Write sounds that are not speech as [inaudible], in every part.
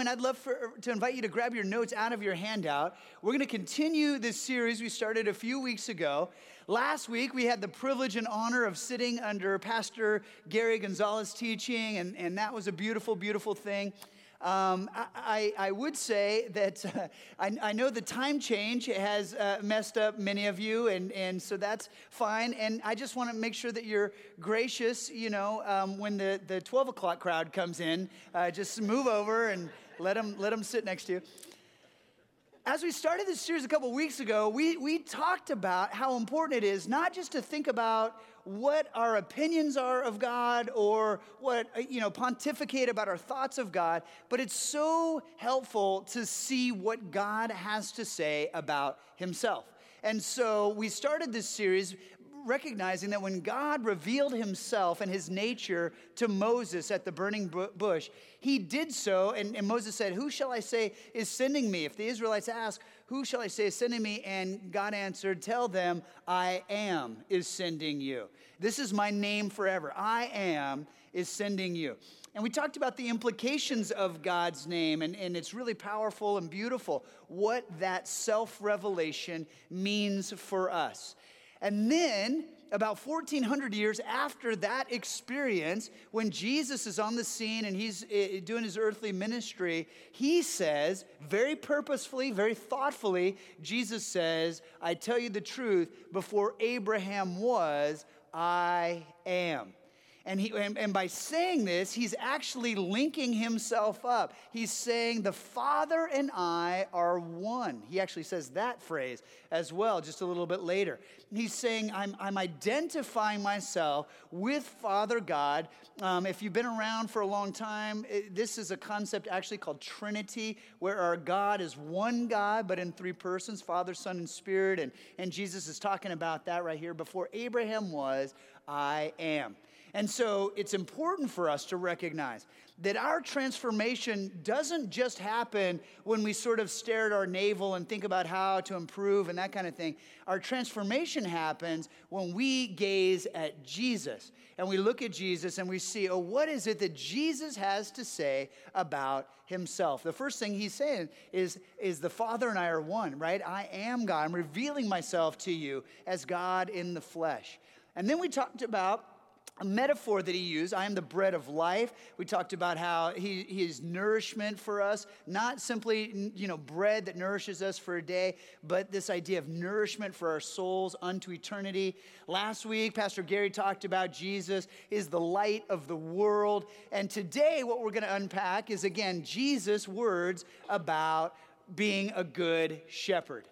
following, I'd love for, to invite you to grab your notes out of your handout. We're going to continue this series we started a few weeks ago. Last week, we had the privilege and honor of sitting under Pastor Gary Gonzalez teaching, and, and that was a beautiful, beautiful thing. Um, I, I, would say that uh, [laughs] I, I, know the time change has uh, messed up many of you, and, and so that's fine. And I just want to make sure that you're gracious, you know, um, when the, the 12 o'clock crowd comes in, uh, just move over and let them, let them sit next to you as we started this series a couple weeks ago, we, we talked about how important it is not just to think about what our opinions are of God or what, you know, pontificate about our thoughts of God, but it's so helpful to see what God has to say about himself. And so we started this series recognizing that when God revealed himself and his nature to Moses at the burning bush, he did so. And, and, Moses said, Who shall I say is sending me? If the Israelites ask, Who shall I say is sending me? And God answered, Tell them, I am is sending you. This is my name forever. I am is sending you. And we talked about the implications of God's name, and, and it's really powerful and beautiful what that self revelation means for us. And then, about 1400 years after that experience, when Jesus is on the scene and he's eh, doing his earthly ministry, he says, very purposefully, very thoughtfully, Jesus says, I tell you the truth, before Abraham was, I am. And, he, and, and, by saying this, he's actually linking himself up. He's saying, The Father and I are one. He actually says that phrase as well, just a little bit later. He's saying, I'm, I'm identifying myself with Father God. Um, if you've been around for a long time, it, this is a concept actually called Trinity, where our God is one God, but in three persons Father, Son, and Spirit. And, and Jesus is talking about that right here. Before Abraham was, I am. And so it's important for us to recognize that our transformation doesn't just happen when we sort of stare at our navel and think about how to improve and that kind of thing. Our transformation happens when we gaze at Jesus and we look at Jesus and we see, oh, what is it that Jesus has to say about himself? The first thing he's saying is, is the Father and I are one, right? I am God. I'm revealing myself to you as God in the flesh. And then we talked about a metaphor that he used i am the bread of life. We talked about how he, he is nourishment for us not simply you know bread that nourishes us for a day but this idea of nourishment for our souls unto eternity. Last week pastor gary talked about jesus is the light of the world and today what we're going to unpack is again jesus words about being a good shepherd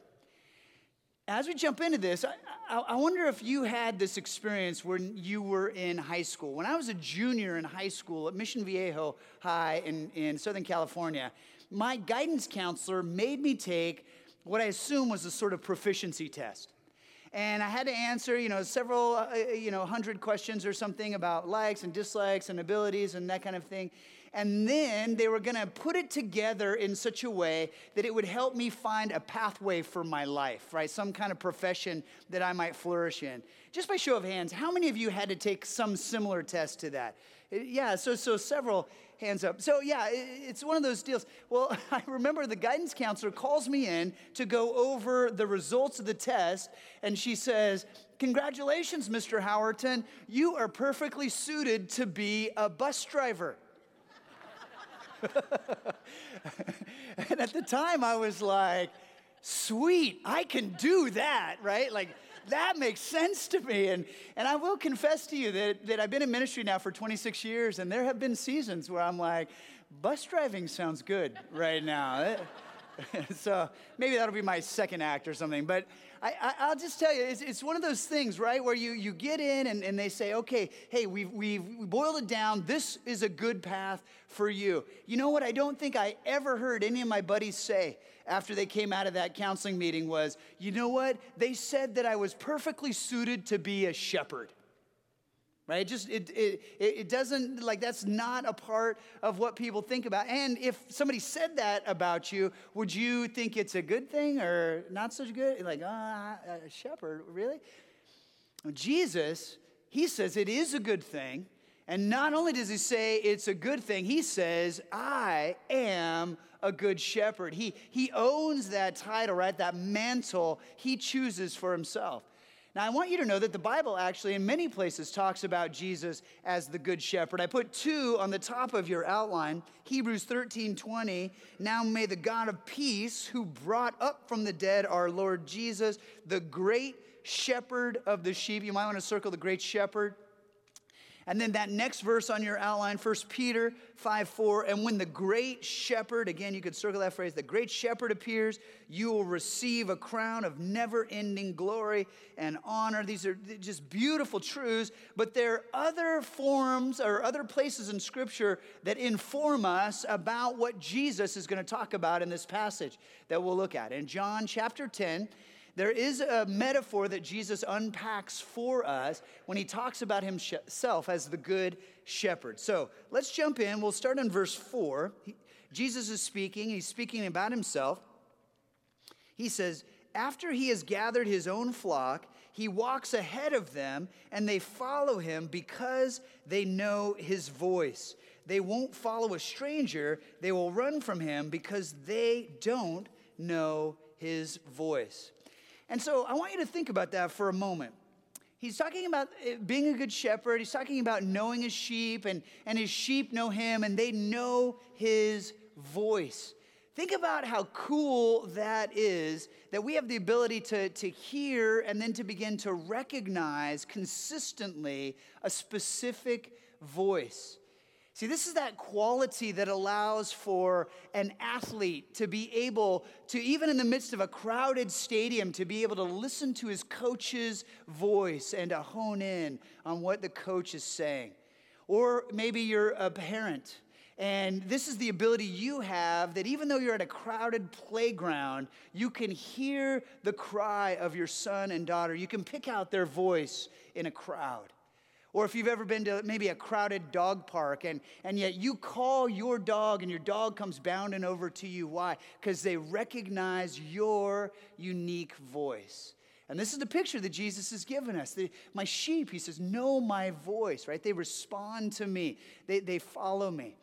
as we jump into this, I, I, wonder if you had this experience when you were in high school. When I was a junior in high school at Mission Viejo High in, in Southern California, my guidance counselor made me take what I assume was a sort of proficiency test. And I had to answer, you know, several, uh, you know, hundred questions or something about likes and dislikes and abilities and that kind of thing. And then they were going to put it together in such a way that it would help me find a pathway for my life, right? Some kind of profession that I might flourish in. Just by show of hands, how many of you had to take some similar test to that? Uh, yeah, so, so several hands up. So, yeah, it's one of those deals. Well, [laughs] I remember the guidance counselor calls me in to go over the results of the test, and she says, Congratulations, Mr. Howerton. You are perfectly suited to be a bus driver. [laughs] and at the time, I was like, sweet, I can do that, right? Like, that makes sense to me. And, and I will confess to you that, that I've been in ministry now for 26 years, and there have been seasons where I'm like, bus driving sounds good right now. [laughs] so maybe that'll be my second act or something. But I, will just tell you, it's, it's, one of those things, right, where you, you get in and, and they say, okay, hey, we've, we've boiled it down. This is a good path for you. You know what? I don't think I ever heard any of my buddies say after they came out of that counseling meeting was, you know what? They said that I was perfectly suited to be a shepherd right? It just it, it it doesn't like that's not a part of what people think about. And if somebody said that about you, would you think it's a good thing or not such good? Like, ah, a shepherd, really? Jesus, he says it is a good thing. And not only does he say it's a good thing, he says, I am a good shepherd. He, he owns that title, right? That mantle he chooses for himself. Now, I want you to know that the Bible actually, in many places, talks about Jesus as the Good Shepherd. I put two on the top of your outline Hebrews 13 20. Now may the God of peace, who brought up from the dead our Lord Jesus, the great shepherd of the sheep. You might want to circle the great shepherd. And then that next verse on your outline, 1 Peter 5 4. And when the great shepherd, again, you could circle that phrase, the great shepherd appears, you will receive a crown of never ending glory and honor. These are just beautiful truths, but there are other forms or other places in Scripture that inform us about what Jesus is going to talk about in this passage that we'll look at. In John chapter 10, there is a metaphor that Jesus unpacks for us when he talks about himself as the good shepherd. So let's jump in. We'll start in verse 4. He, Jesus is speaking, he's speaking about himself. He says, After he has gathered his own flock, he walks ahead of them, and they follow him because they know his voice. They won't follow a stranger, they will run from him because they don't know his voice. And so I want you to think about that for a moment. He's talking about eh, being a good shepherd. He's talking about knowing his sheep, and, and his sheep know him, and they know his voice. Think about how cool that is that we have the ability to, to hear and then to begin to recognize consistently a specific voice. See, this is that quality that allows for an athlete to be able to, even in the midst of a crowded stadium, to be able to listen to his coach's voice and to hone in on what the coach is saying. Or maybe you're a parent and this is the ability you have that even though you're at a crowded playground, you can hear the cry of your son and daughter. You can pick out their voice in a crowd. Or if you've ever been to maybe a crowded dog park and, and yet you call your dog and your dog comes bounding over to you. Why? Because they recognize your unique voice. And this is the picture that Jesus has given us. The, my sheep, he says, know my voice, right? They respond to me, they, they follow me.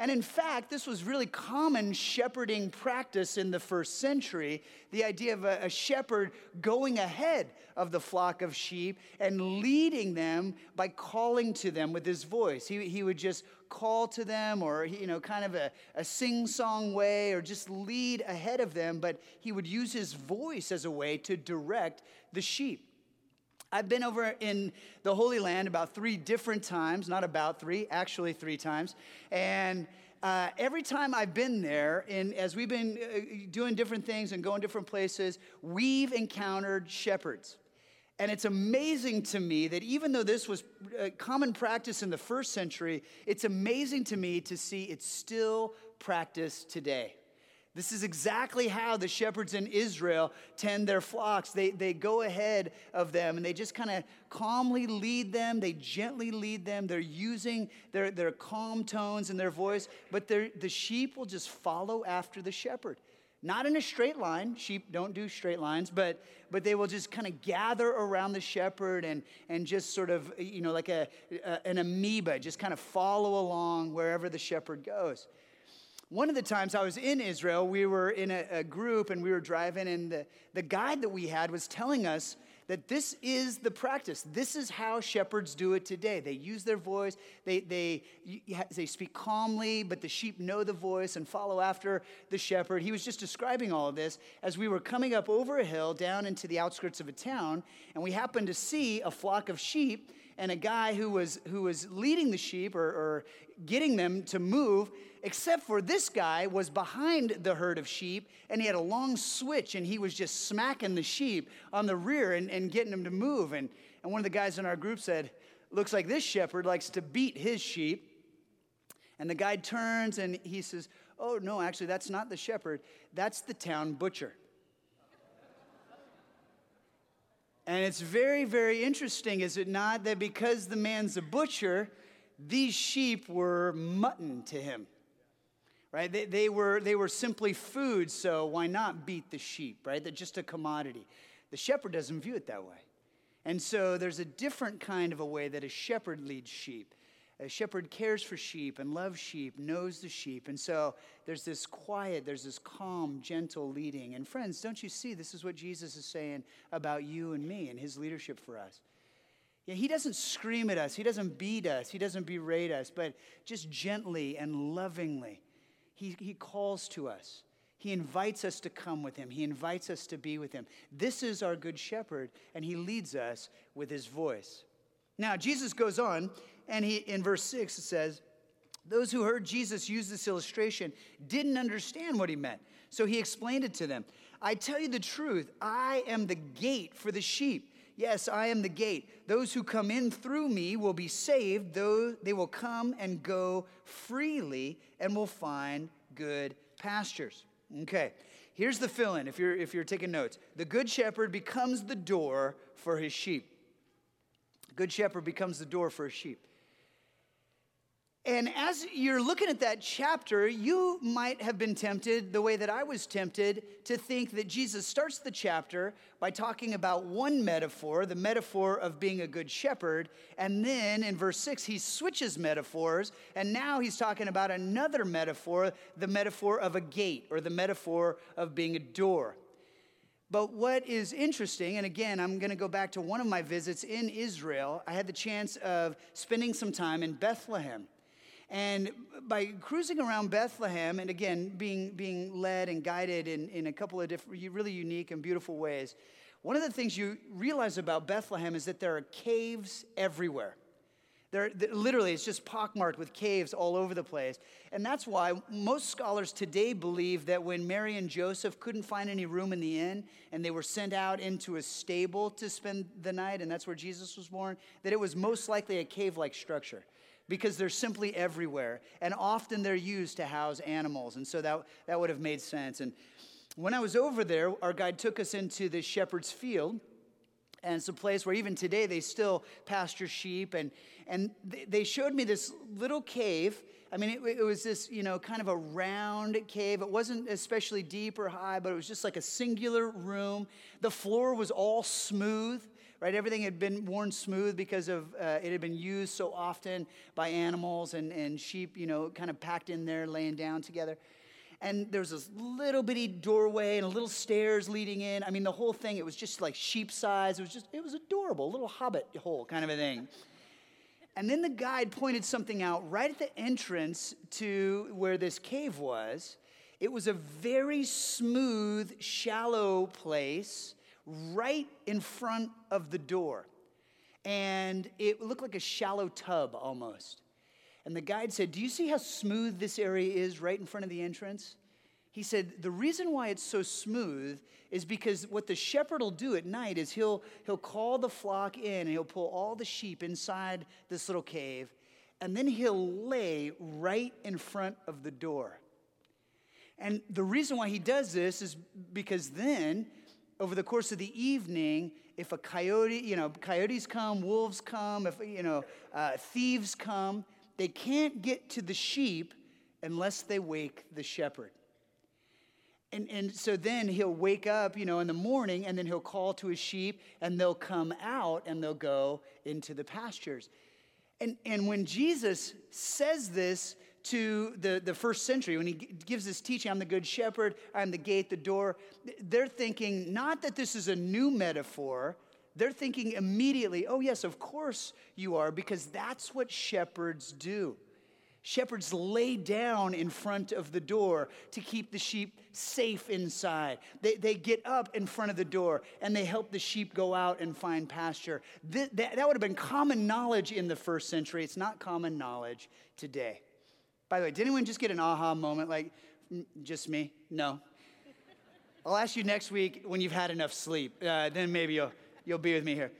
And in fact, this was really common shepherding practice in the first century the idea of a, shepherd going ahead of the flock of sheep and leading them by calling to them with his voice. He, he would just call to them, or, you know, kind of a, a sing song way, or just lead ahead of them, but he would use his voice as a way to direct the sheep. I've been over in the Holy Land about three different times, not about three, actually three times. And uh, every time I've been there, and as we've been uh, doing different things and going different places, we've encountered shepherds. And it's amazing to me that even though this was uh, common practice in the first century, it's amazing to me to see it's still practiced today. This is exactly how the shepherds in Israel tend their flocks. They, they go ahead of them and they just kind of calmly lead them. They gently lead them. They're using their, their calm tones in their voice, but the sheep will just follow after the shepherd. Not in a straight line. Sheep don't do straight lines, but, but they will just kind of gather around the shepherd and, and just sort of, you know, like a, a an amoeba, just kind of follow along wherever the shepherd goes. One of the times I was in Israel, we were in a, a, group and we were driving, and the, the guide that we had was telling us that this is the practice. This is how shepherds do it today. They use their voice, they, they, they speak calmly, but the sheep know the voice and follow after the shepherd. He was just describing all of this as we were coming up over a hill down into the outskirts of a town, and we happened to see a flock of sheep and a guy who was, who was leading the sheep or, or getting them to move, except for this guy was behind the herd of sheep and he had a long switch and he was just smacking the sheep on the rear and, and getting them to move. And, and one of the guys in our group said, Looks like this shepherd likes to beat his sheep. And the guy turns and he says, Oh, no, actually, that's not the shepherd, that's the town butcher. And it's very, very interesting, is it not, that because the man's a butcher, these sheep were mutton to him. Right? They, they, were, they were simply food, so why not beat the sheep, right? They're just a commodity. The shepherd doesn't view it that way. And so there's a different kind of a way that a shepherd leads sheep. A shepherd cares for sheep and loves sheep, knows the sheep. And so there's this quiet, there's this calm, gentle leading. And friends, don't you see this is what Jesus is saying about you and me and his leadership for us? Yeah, he doesn't scream at us, he doesn't beat us, he doesn't berate us, but just gently and lovingly, he, he calls to us. He invites us to come with him. He invites us to be with him. This is our good shepherd, and he leads us with his voice. Now, Jesus goes on and he, in verse 6, it says, Those who heard Jesus use this illustration didn't understand what he meant. So he explained it to them. I tell you the truth, I am the gate for the sheep. Yes, I am the gate. Those who come in through me will be saved, though they will come and go freely and will find good pastures. Okay, here's the fill in if you're, if you're taking notes. The good shepherd becomes the door for his sheep. Good shepherd becomes the door for his sheep. And as you're looking at that chapter, you might have been tempted, the way that I was tempted, to think that Jesus starts the chapter by talking about one metaphor, the metaphor of being a good shepherd. And then in verse 6, he switches metaphors. And now he's talking about another metaphor, the metaphor of a gate or the metaphor of being a door. But what is interesting, and again, I'm going to go back to one of my visits in Israel. I had the chance of spending some time in Bethlehem. And by cruising around Bethlehem, and again, being, being led and guided in, in a couple of different, really unique and beautiful ways, one of the things you realize about Bethlehem is that there are caves everywhere. There, literally, it's just pockmarked with caves all over the place. And that's why most scholars today believe that when Mary and Joseph couldn't find any room in the inn and they were sent out into a stable to spend the night, and that's where Jesus was born, that it was most likely a cave like structure because they're simply everywhere. And often they're used to house animals. And so that, that would have made sense. And when I was over there, our guide took us into the shepherd's field. And it's a place where even today they still pasture sheep. And, and they showed me this little cave. I mean, it, it, was this, you know, kind of a round cave. It wasn't especially deep or high, but it was just like a singular room. The floor was all smooth right? Everything had been worn smooth because of uh, it had been used so often by animals and, and sheep, you know, kind of packed in there, laying down together. And there was this little bitty doorway and a little stairs leading in. I mean, the whole thing, it was just like sheep size. It was just, it was adorable, little hobbit hole kind of a thing. And then the guide pointed something out right at the entrance to where this cave was. It was a very smooth, shallow place right in front of the door. And it looked like a shallow tub almost. And the guide said, Do you see how smooth this area is right in front of the entrance? He said, The reason why it's so smooth is because what the shepherd will do at night is he'll, he'll call the flock in and he'll pull all the sheep inside this little cave, and then he'll lay right in front of the door. And the reason why he does this is because then over the course of the evening, if a coyote, you know, coyotes come, wolves come, if, you know, uh, thieves come, they can't get to the sheep unless they wake the shepherd. And, and so then he'll wake up, you know, in the morning and then he'll call to his sheep and they'll come out and they'll go into the pastures. And, and when Jesus says this, to the, the first century when he gives this teaching, I'm the good shepherd, I'm the gate, the door, they're thinking not that this is a new metaphor. They're thinking immediately, oh, yes, of course you are, because that's what shepherds do. Shepherds lay down in front of the door to keep the sheep safe inside. They, they get up in front of the door and they help the sheep go out and find pasture. That, that, that would have been common knowledge in the first century. It's not common knowledge today. By the way, did anyone just get an aha moment? Like, just me? No. I'll ask you next week when you've had enough sleep. Uh, then maybe you'll, you'll be with me here.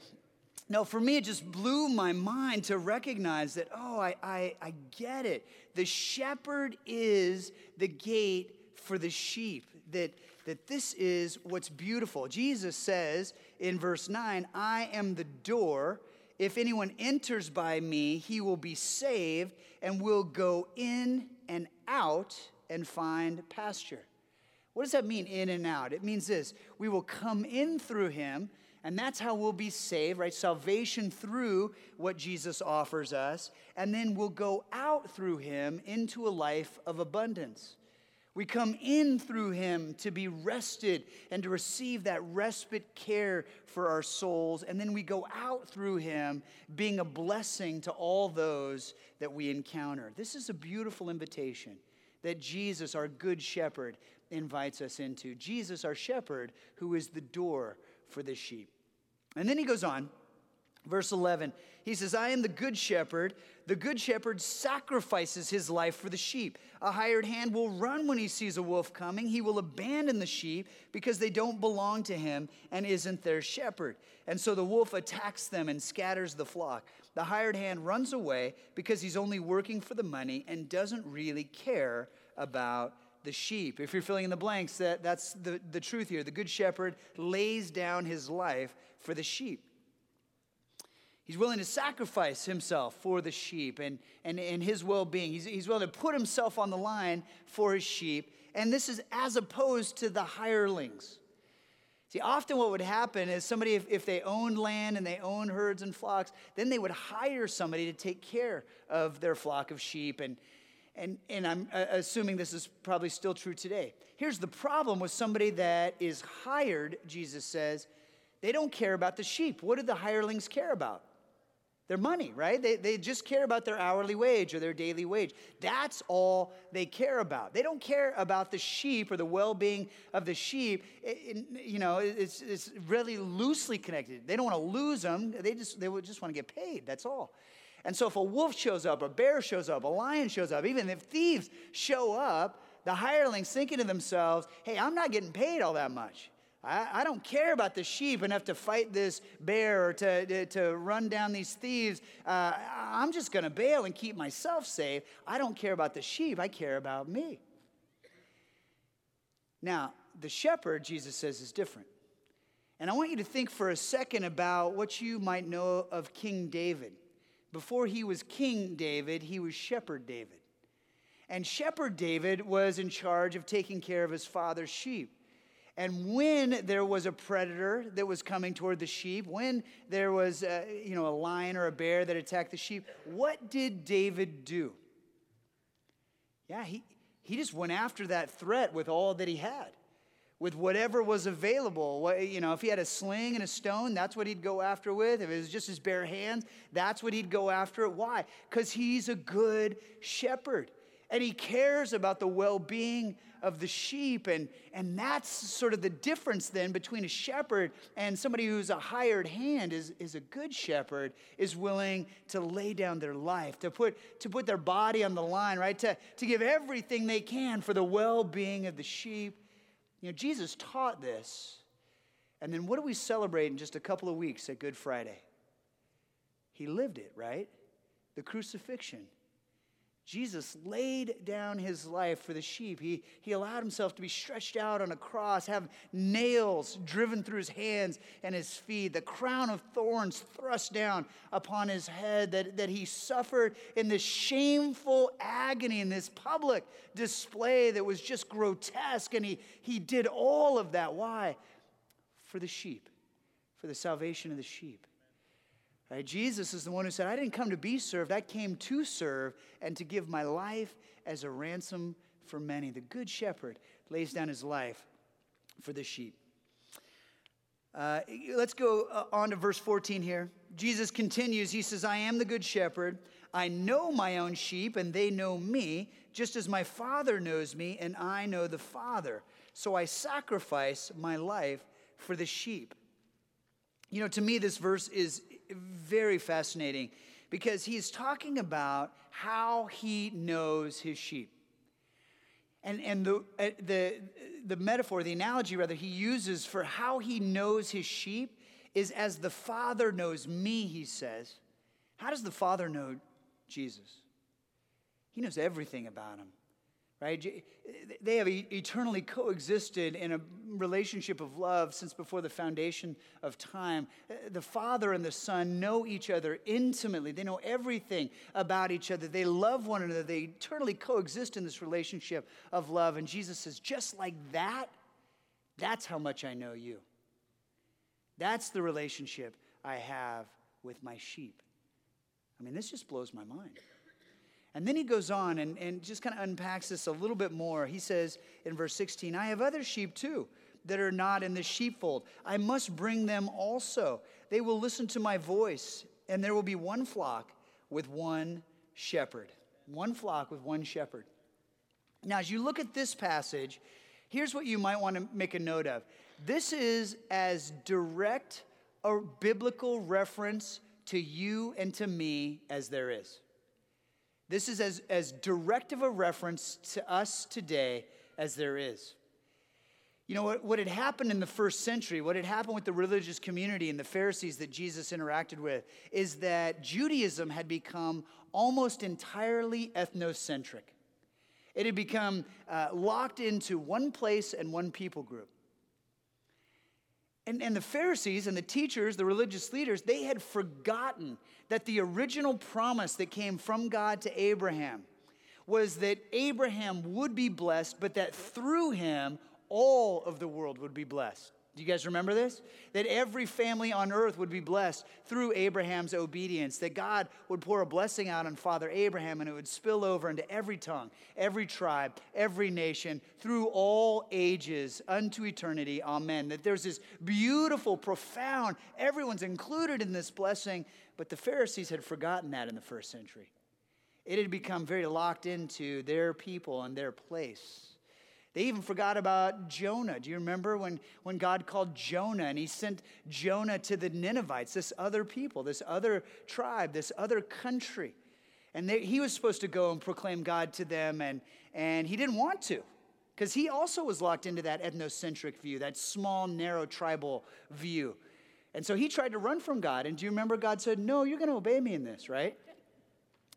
No, for me, it just blew my mind to recognize that, oh, I, I, I get it. The shepherd is the gate for the sheep, that, that this is what's beautiful. Jesus says in verse 9, I am the door. If anyone enters by me, he will be saved and will go in and out and find pasture. What does that mean, in and out? It means this we will come in through him, And that's how we'll be saved, right? Salvation through what Jesus offers us. And then we'll go out through him into a life of abundance. We come in through him to be rested and to receive that respite care for our souls. And then we go out through him being a blessing to all those that we encounter. This is a beautiful invitation that Jesus, our good shepherd, invites us into. Jesus, our shepherd, who is the door for the sheep. And then he goes on, verse 11. He says, I am the good shepherd. The good shepherd sacrifices his life for the sheep. A hired hand will run when he sees a wolf coming. He will abandon the sheep because they don't belong to him and isn't their shepherd. And so the wolf attacks them and scatters the flock. The hired hand runs away because he's only working for the money and doesn't really care about the sheep. If you're filling in the blanks, that, that's the, the truth here. The good shepherd lays down his life for the sheep. He's willing to sacrifice himself for the sheep and, and, and his well being. He's, he's willing to put himself on the line for his sheep. And this is as opposed to the hirelings. See, often what would happen is somebody, if, if they owned land and they owned herds and flocks, then they would hire somebody to take care of their flock of sheep. And, and, and I'm uh, assuming this is probably still true today. Here's the problem with somebody that is hired, Jesus says, they don't care about the sheep. What do the hirelings care about? Their money, right? They, they just care about their hourly wage or their daily wage. That's all they care about. They don't care about the sheep or the well being of the sheep. It, it, you know, it's, it's really loosely connected. They don't want to lose them, they just, they just want to get paid. That's all. And so if a wolf shows up, a bear shows up, a lion shows up, even if thieves show up, the hirelings thinking to themselves, hey, I'm not getting paid all that much. I, I, don't care about the sheep enough to fight this bear or to, to, to run down these thieves. Uh, I'm just going to bail and keep myself safe. I don't care about the sheep, I care about me. Now, the shepherd, Jesus says, is different. And I want you to think for a second about what you might know of King David. Before he was King David, he was Shepherd David. And Shepherd David was in charge of taking care of his father's sheep. And when there was a predator that was coming toward the sheep, when there was a, you know, a lion or a bear that attacked the sheep, what did David do? Yeah, he, he just went after that threat with all that he had, with whatever was available. What, you know, if he had a sling and a stone, that's what he'd go after with. If it was just his bare hands, that's what he'd go after. Why? Because he's a good shepherd and he cares about the well being of the sheep. And, and that's sort of the difference then between a shepherd and somebody who's a hired hand is, is a good shepherd, is willing to lay down their life, to put, to put their body on the line, right? To, to give everything they can for the well being of the sheep. You know, Jesus taught this. And then what do we celebrate in just a couple of weeks at Good Friday? He lived it, right? The crucifixion. Jesus laid down his life for the sheep. He, he allowed himself to be stretched out on a cross, have nails driven through his hands and his feet, the crown of thorns thrust down upon his head, that, that he suffered in this shameful agony, in this public display that was just grotesque. And he, he did all of that. Why? For the sheep, for the salvation of the sheep. Right? Jesus is the one who said, I didn't come to be served, I came to serve and to give my life as a ransom for many. The good shepherd lays down his life for the sheep. Uh, let's go uh, on to verse 14 here. Jesus continues. He says, I am the good shepherd. I know my own sheep, and they know me, just as my Father knows me, and I know the Father. So I sacrifice my life for the sheep. You know, to me, this verse is very fascinating because he's talking about how he knows his sheep. And, and the, uh, the, the metaphor, the analogy rather, he uses for how he knows his sheep is as the Father knows me, he says. How does the Father know Jesus? He knows everything about him right? They have eternally coexisted in a relationship of love since before the foundation of time. Uh, the Father and the Son know each other intimately. They know everything about each other. They love one another. They eternally coexist in this relationship of love. And Jesus says, just like that, that's how much I know you. That's the relationship I have with my sheep. I mean, this just blows my mind. And then he goes on and, and just kind of unpacks this a little bit more. He says in verse 16, I have other sheep too that are not in the sheepfold. I must bring them also. They will listen to my voice, and there will be one flock with one shepherd. One flock with one shepherd. Now, as you look at this passage, here's what you might want to make a note of. This is as direct a biblical reference to you and to me as there is. This is as, as direct of a reference to us today as there is. You know, what, what had happened in the first century, what had happened with the religious community and the Pharisees that Jesus interacted with, is that Judaism had become almost entirely ethnocentric. It had become uh, locked into one place and one people group. And, and the Pharisees and the teachers, the religious leaders, they had forgotten that the original promise that came from God to Abraham was that Abraham would be blessed, but that through him, all of the world would be blessed. Do you guys remember this? That every family on earth would be blessed through Abraham's obedience, that God would pour a blessing out on Father Abraham and it would spill over into every tongue, every tribe, every nation, through all ages unto eternity. Amen. That there's this beautiful, profound, everyone's included in this blessing, but the Pharisees had forgotten that in the first century. It had become very locked into their people and their place. They even forgot about Jonah. Do you remember when, when God called Jonah and he sent Jonah to the Ninevites, this other people, this other tribe, this other country? And they, he was supposed to go and proclaim God to them, and, and he didn't want to because he also was locked into that ethnocentric view, that small, narrow tribal view. And so he tried to run from God. And do you remember God said, No, you're going to obey me in this, right?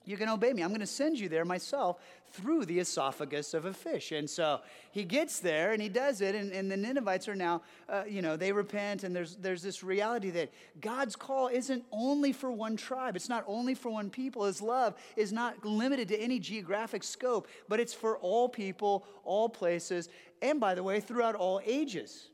You can obey me. I'm going to send you there myself through the esophagus of a fish. And so he gets there and he does it. And, and the Ninevites are now, uh, you know, they repent. And there's, there's this reality that God's call isn't only for one tribe, it's not only for one people. His love is not limited to any geographic scope, but it's for all people, all places, and by the way, throughout all ages.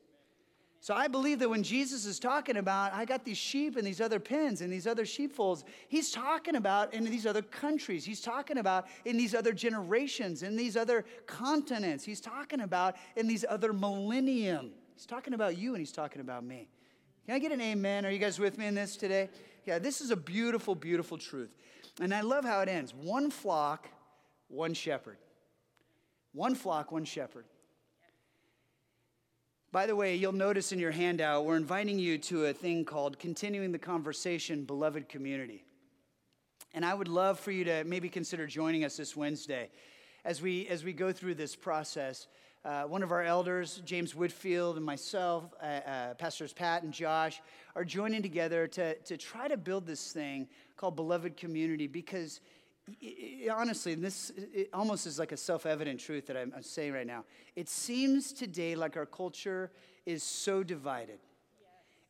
So I believe that when Jesus is talking about, I got these sheep and these other pens and these other sheepfolds, he's talking about in these other countries. He's talking about in these other generations, in these other continents. He's talking about in these other millennium. He's talking about you and he's talking about me. Can I get an amen? Are you guys with me in this today? Yeah, this is a beautiful, beautiful truth. And I love how it ends one flock, one shepherd. One flock, one shepherd. By the way, you'll notice in your handout, we're inviting you to a thing called Continuing the Conversation, Beloved Community. And I would love for you to maybe consider joining us this Wednesday as we, as we go through this process. Uh, one of our elders, James Whitfield, and myself, uh, uh, Pastors Pat and Josh, are joining together to, to try to build this thing called Beloved Community because honestly, this almost is like a self evident truth that I'm, I'm, saying right now. It seems today like our culture is so divided.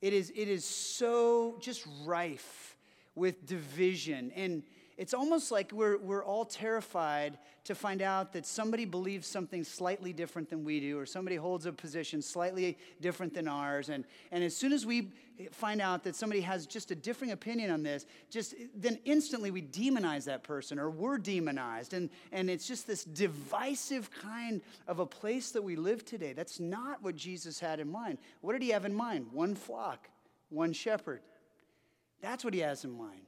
It, is, it is so just rife with division. And it's almost like we're, we're all terrified to find out that somebody believes something slightly different than we do, or somebody holds a position slightly different than ours. And, and as soon as we find out that somebody has just a differing opinion on this, just then instantly we demonize that person, or we're demonized. And, and it's just this divisive kind of a place that we live today. That's not what Jesus had in mind. What did he have in mind? One flock, one shepherd. That's what he has in mind.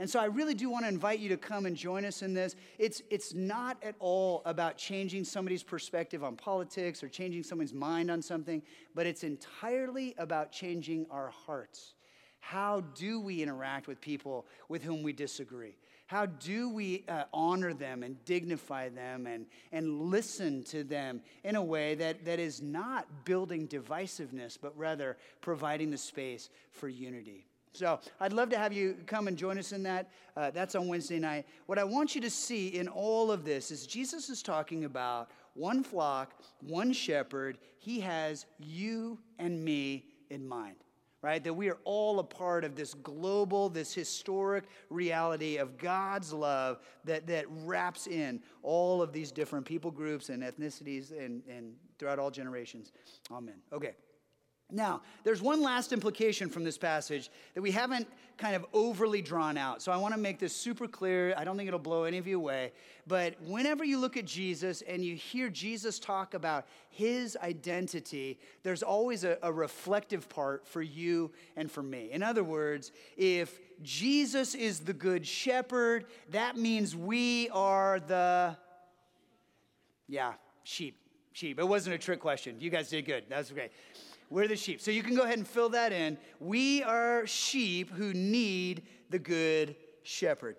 And so I really do want to invite you to come and join us in this. It's, it's not at all about changing somebody's perspective on politics or changing someone's mind on something, but it's entirely about changing our hearts. How do we interact with people with whom we disagree? How do we uh, honor them and dignify them and, and listen to them in a way that, that is not building divisiveness, but rather providing the space for unity? So I'd love to have you come and join us in that. Uh, that's on Wednesday night. What I want you to see in all of this is Jesus is talking about one flock, one shepherd. He has you and me in mind, right? That we are all a part of this global, this historic reality of God's love that, that wraps in all of these different people groups and ethnicities and, and throughout all generations. Amen. Okay. Now, there's one last implication from this passage that we haven't kind of overly drawn out. So I want to make this super clear. I don't think it'll blow any of you away. But whenever you look at Jesus and you hear Jesus talk about his identity, there's always a, a reflective part for you and for me. In other words, if Jesus is the good shepherd, that means we are the, yeah, sheep. Sheep. It wasn't a trick question. You guys did good. That's great. We're the sheep. So you can go ahead and fill that in. We are sheep who need the good shepherd.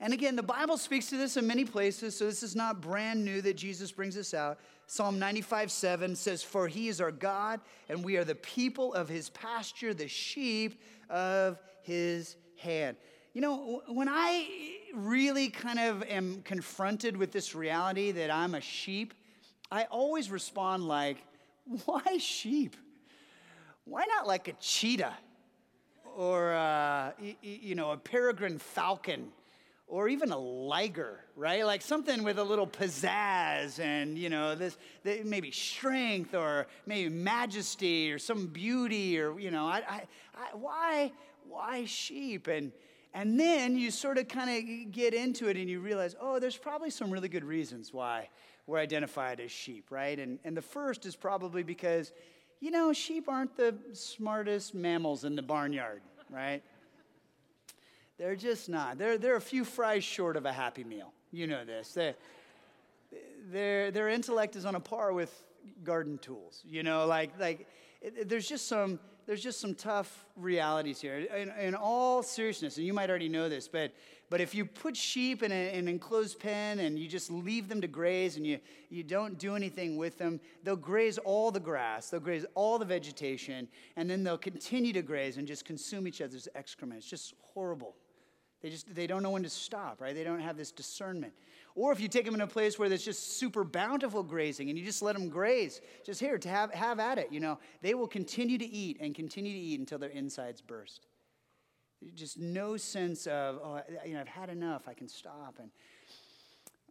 And again, the Bible speaks to this in many places, so this is not brand new that Jesus brings this out. Psalm 95 7 says, For he is our God, and we are the people of his pasture, the sheep of his hand. You know, when I really kind of am confronted with this reality that I'm a sheep, I always respond like, [laughs] why sheep? Why not like a cheetah or, uh, you know, a peregrine falcon or even a liger, right? Like something with a little pizzazz and, you know, this, maybe strength or maybe majesty or some beauty or, you know, I, I, I, why, why sheep? And, and then you sort of kind of get into it and you realize, oh, there's probably some really good reasons why we're identified as sheep, right? And, and the first is probably because, you know, sheep aren't the smartest mammals in the barnyard, right? They're just not. They're, they're a few fries short of a happy meal. You know this. They, their, their intellect is on a par with garden tools. You know, like, like it, there's just some there's just some tough realities here. In, in, all seriousness, and you might already know this, but, but if you put sheep in, a, an enclosed pen and you just leave them to graze and you, you don't do anything with them, they'll graze all the grass, they'll graze all the vegetation, and then they'll continue to graze and just consume each other's excrement. It's just horrible. They just they don't know when to stop, right? They don't have this discernment. Or if you take them in a place where there's just super bountiful grazing and you just let them graze, just here to have, have at it, you know, they will continue to eat and continue to eat until their insides burst. Just no sense of, oh, you know, I've had enough, I can stop. And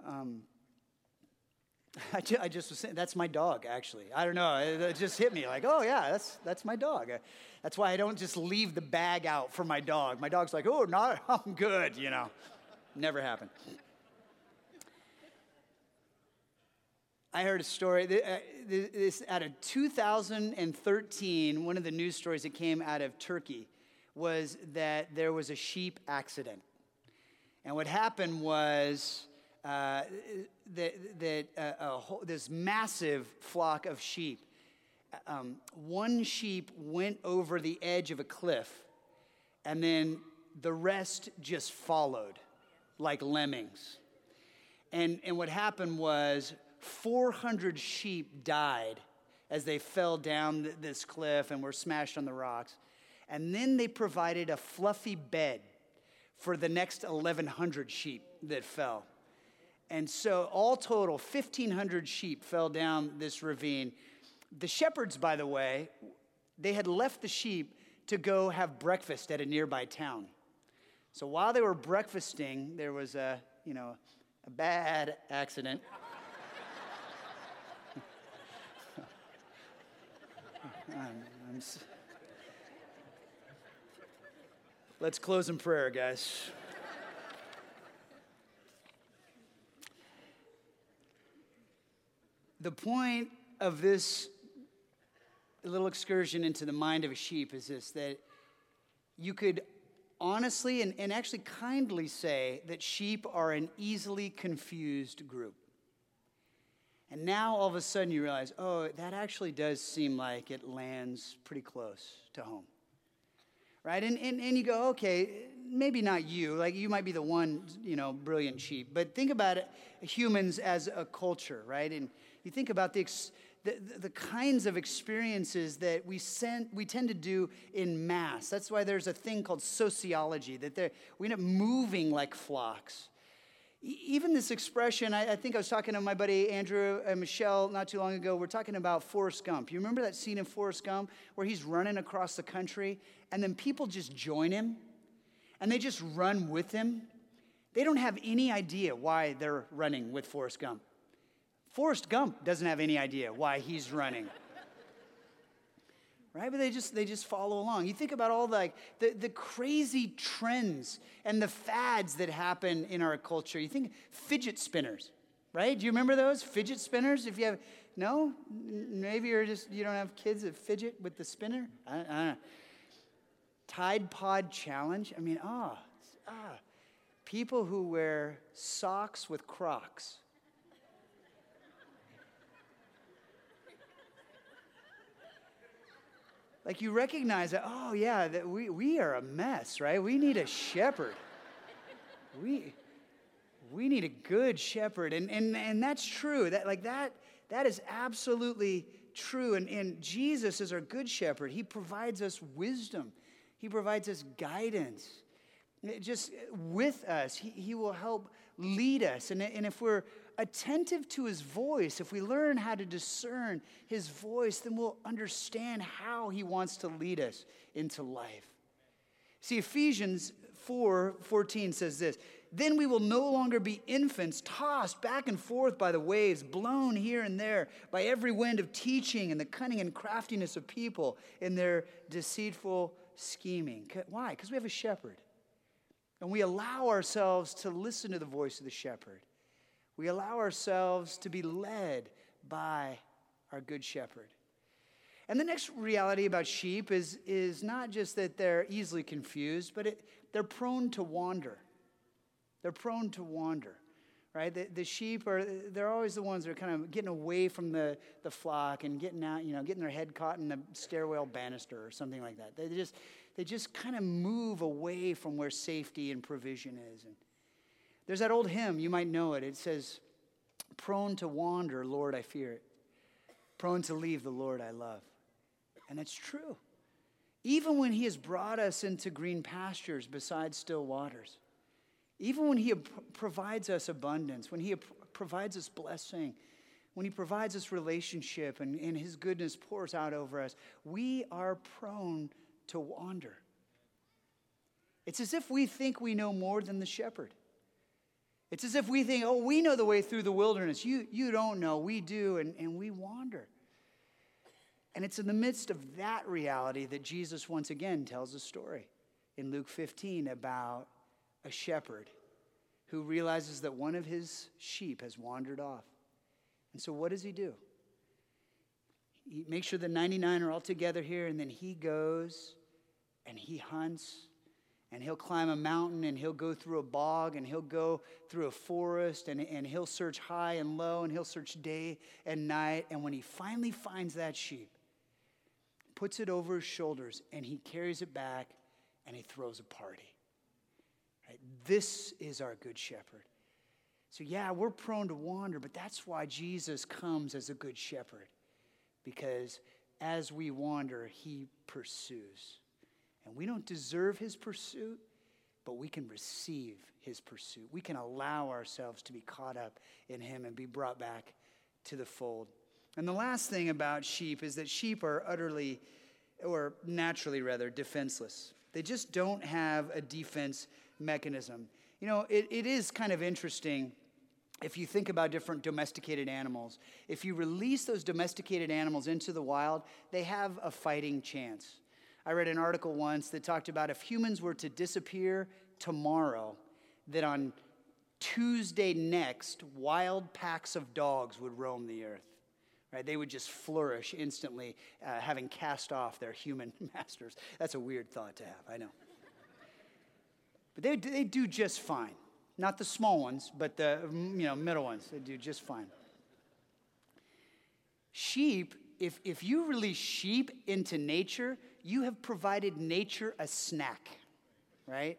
um, [laughs] I, just, I just was saying, that's my dog, actually. I don't know. It, it, just hit me like, oh, yeah, that's, that's my dog. That's why I don't just leave the bag out for my dog. My dog's like, oh, not, [laughs] I'm good, you know. Never happened. I heard a story uh, this, out of 2013. One of the news stories that came out of Turkey was that there was a sheep accident. And what happened was uh, that, that uh, whole, this massive flock of sheep, um, one sheep went over the edge of a cliff, and then the rest just followed like lemmings. And, and what happened was 400 sheep died as they fell down this cliff and were smashed on the rocks. And then they provided a fluffy bed for the next 1,100 sheep that fell. And so, all total, 1,500 sheep fell down this ravine. The shepherds, by the way, they had left the sheep to go have breakfast at a nearby town. So while they were breakfasting, there was a, you know, a bad accident. [laughs] I'm, I'm s- Let's close in prayer, guys. the point of this little excursion into the mind of a sheep is this that you could honestly and, and actually kindly say that sheep are an easily confused group. And now all of a sudden you realize, oh, that actually does seem like it lands pretty close to home. Right? And, and, and you go, okay, maybe not you, like you might be the one, you know, brilliant sheep, but think about it, humans as a culture, right? And you think about the, the, the kinds of experiences that we, send, we tend to do in mass. That's why there's a thing called sociology, that we end up moving like flocks even this expression, I, I, think I was talking to my buddy Andrew and Michelle not too long ago. We're talking about Forrest Gump. You remember that scene in Forrest Gump where he's running across the country and then people just join him and they just run with him? They don't have any idea why they're running with Forrest Gump. Forrest Gump doesn't have any idea why he's running. Right? But they just they just follow along. You think about all the, like the, the crazy trends and the fads that happen in our culture. You think fidget spinners, right? Do you remember those fidget spinners? If you have no, maybe you're just you don't have kids that fidget with the spinner. I, I don't know. Tide Pod challenge. I mean, ah, oh, ah, people who wear socks with Crocs. Like you recognize that, oh yeah, that we, we are a mess, right? We need a shepherd. We, we need a good shepherd. And, and, and that's true. That, like that, that is absolutely true. And, and Jesus is our good shepherd. He provides us wisdom. He provides us guidance. Just with us, he, he will help lead us. And, and if we're attentive to his voice, if we learn how to discern his voice, then we'll understand how he wants to lead us into life. See, Ephesians 4 14 says this Then we will no longer be infants, tossed back and forth by the waves, blown here and there by every wind of teaching and the cunning and craftiness of people in their deceitful scheming. Why? Because we have a shepherd. And we allow ourselves to listen to the voice of the shepherd. We allow ourselves to be led by our good shepherd. And the next reality about sheep is, is not just that they're easily confused, but it, they're prone to wander. They're prone to wander, right? The, the sheep are, they're always the ones that are kind of getting away from the, the flock and getting out, you know, getting their head caught in the stairwell banister or something like that. They just, they just kind of move away from where safety and provision is. And, there's that old hymn, you might know it. It says, Prone to wander, Lord, I fear it. Prone to leave the Lord I love. And it's true. Even when He has brought us into green pastures beside still waters, even when He provides us abundance, when He provides us blessing, when He provides us relationship and, and His goodness pours out over us, we are prone to wander. It's as if we think we know more than the shepherd. It's as if we think, oh, we know the way through the wilderness. You, you don't know. We do, and, and we wander. And it's in the midst of that reality that Jesus once again tells a story in Luke 15 about a shepherd who realizes that one of his sheep has wandered off. And so, what does he do? He makes sure the 99 are all together here, and then he goes and he hunts and he'll climb a mountain and he'll go through a bog and he'll go through a forest and, and he'll search high and low and he'll search day and night. And when he finally finds that sheep, puts it over his shoulders and he carries it back and he throws a party. Right? This is our good shepherd. So, yeah, we're prone to wander, but that's why Jesus comes as a good shepherd. Because as we wander, he pursues. And we don't deserve his pursuit, but we can receive his pursuit. We can allow ourselves to be caught up in him and be brought back to the fold. And the last thing about sheep is that sheep are utterly, or naturally rather, defenseless. They just don't have a defense mechanism. You know, it, it is kind of interesting if you think about different domesticated animals. If you release those domesticated animals into the wild, they have a fighting chance. I read an article once that talked about if humans were to disappear tomorrow, that on Tuesday next, wild packs of dogs would roam the earth. Right? They would just flourish instantly, uh, having cast off their human [laughs] masters. That's a weird thought to have, I know. But they, they do just fine. Not the small ones, but the you know, middle ones. They do just fine. Sheep, if, if you release sheep into nature, you have provided nature a snack, right?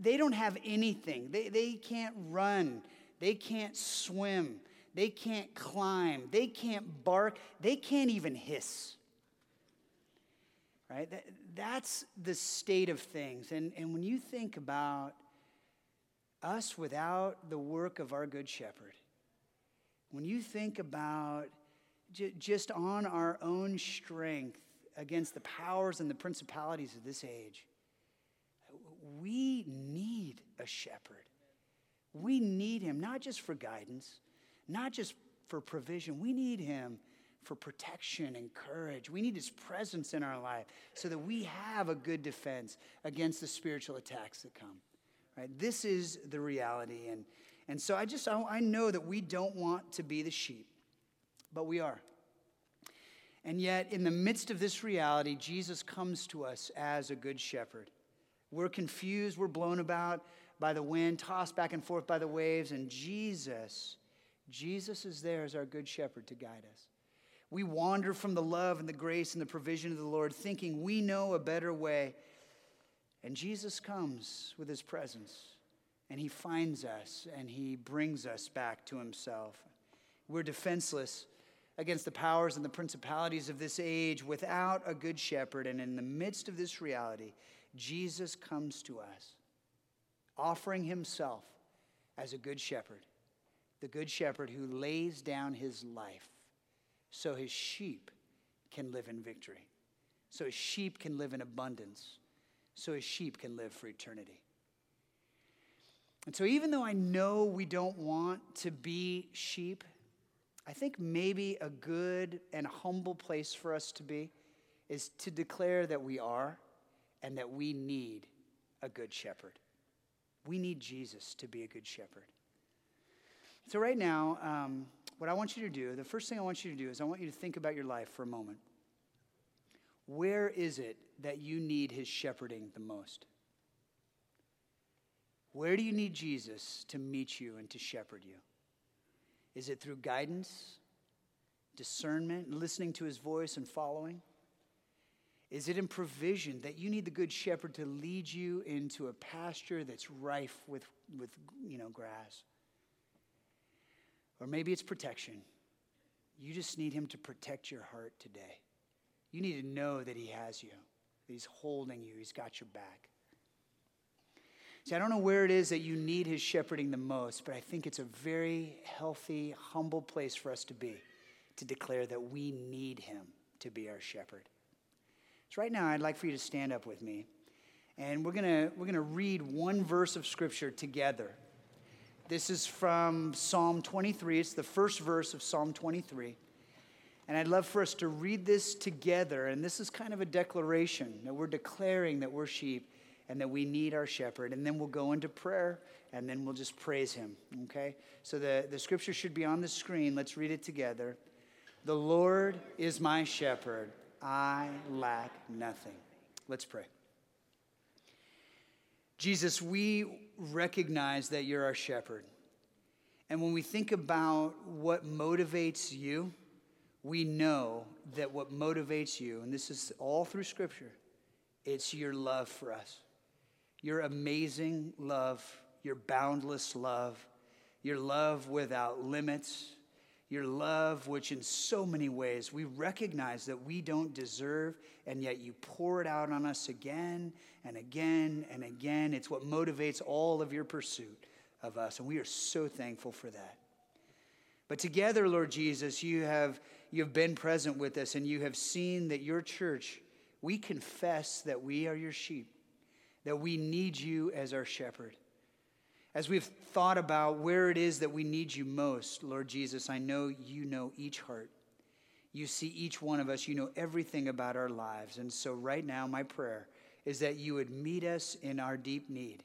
They don't have anything. They, they can't run. They can't swim. They can't climb. They can't bark. They can't even hiss. Right? That, that's the state of things. And, and when you think about us without the work of our Good Shepherd, when you think about j- just on our own strength, against the powers and the principalities of this age. We need a shepherd. We need him, not just for guidance, not just for provision. We need him for protection and courage. We need his presence in our life so that we have a good defense against the spiritual attacks that come. Right? This is the reality. And, and so I just, I, know that we don't want to be the sheep, but we are. And yet, in the midst of this reality, Jesus comes to us as a good shepherd. We're confused, we're blown about by the wind, tossed back and forth by the waves, and Jesus, Jesus is there as our good shepherd to guide us. We wander from the love and the grace and the provision of the Lord, thinking we know a better way. And Jesus comes with his presence, and he finds us, and he brings us back to himself. We're defenseless against the powers and the principalities of this age without a good shepherd. And in the midst of this reality, Jesus comes to us, offering himself as a good shepherd, the good shepherd who lays down his life so his sheep can live in victory, so his sheep can live in abundance, so his sheep can live for eternity. And so, even though I know we don't want to be sheep, I think maybe a good and humble place for us to be is to declare that we are and that we need a good shepherd. We need Jesus to be a good shepherd. So, right now, um, what I want you to do, the first thing I want you to do is I want you to think about your life for a moment. Where is it that you need his shepherding the most? Where do you need Jesus to meet you and to shepherd you? Is it through guidance, discernment, listening to his voice and following? Is it in provision that you need the good shepherd to lead you into a pasture that's rife with, with you know, grass? Or maybe it's protection. You just need him to protect your heart today. You need to know that he has you, that he's holding you, he's got your back. See, I don't know where it is that you need his shepherding the most, but I think it's a very healthy, humble place for us to be, to declare that we need him to be our shepherd. So, right now, I'd like for you to stand up with me, and we're going we're to read one verse of scripture together. This is from Psalm 23. It's the first verse of Psalm 23. And I'd love for us to read this together. And this is kind of a declaration that we're declaring that we're sheep and that we need our shepherd. And then we'll go into prayer and then we'll just praise him. Okay? So the, the scripture should be on the screen. Let's read it together. The Lord is my shepherd, I lack nothing. Let's pray. Jesus, we recognize that you're our shepherd. And when we think about what motivates you, we know that what motivates you, and this is all through Scripture, it's your love for us your amazing love, your boundless love, your love without limits, your love, which in so many ways we recognize that we don't deserve, and yet you pour it out on us again and again and again. It's what motivates all of your pursuit of us, and we are so thankful for that. But together, Lord Jesus, you have, you have been present with us, and you have seen that your church, we confess that we are your sheep that we need you as our shepherd. As we've thought about where it is that we need you most, Lord Jesus, I know you know each heart. You see each one of us. You know everything about our lives. And so, right now, my prayer is that you would meet us in our deep need.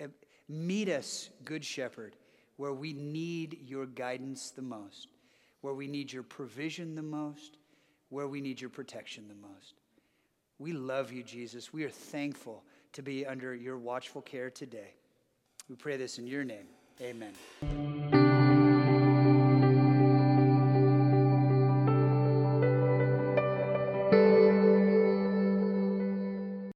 Uh, meet us, Good Shepherd, where we need your guidance the most, where we need your provision the most, where we need your protection the most. We love you, Jesus. We are thankful to be under your watchful care today. We pray this in your name. Amen.